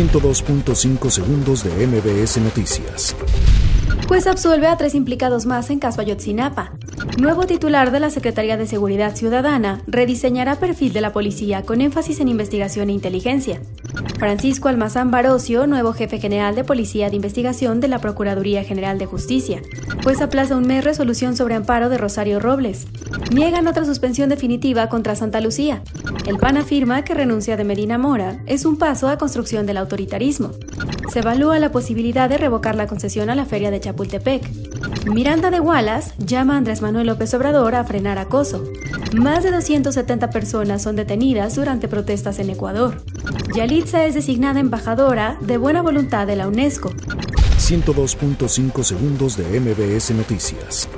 102.5 segundos de MBS Noticias. Pues absuelve a tres implicados más en caso Ayotzinapa. Nuevo titular de la Secretaría de Seguridad Ciudadana rediseñará perfil de la policía con énfasis en investigación e inteligencia. Francisco Almazán Barocio, nuevo jefe general de Policía de Investigación de la Procuraduría General de Justicia, pues aplaza un mes resolución sobre amparo de Rosario Robles. Niegan otra suspensión definitiva contra Santa Lucía. El PAN afirma que renuncia de Medina Mora es un paso a construcción del autoritarismo. Se evalúa la posibilidad de revocar la concesión a la feria de Chapultepec. Miranda de Wallace llama a Andrés Manuel López Obrador a frenar acoso. Más de 270 personas son detenidas durante protestas en Ecuador. Yalitza es designada embajadora de buena voluntad de la UNESCO. 102.5 segundos de MBS Noticias.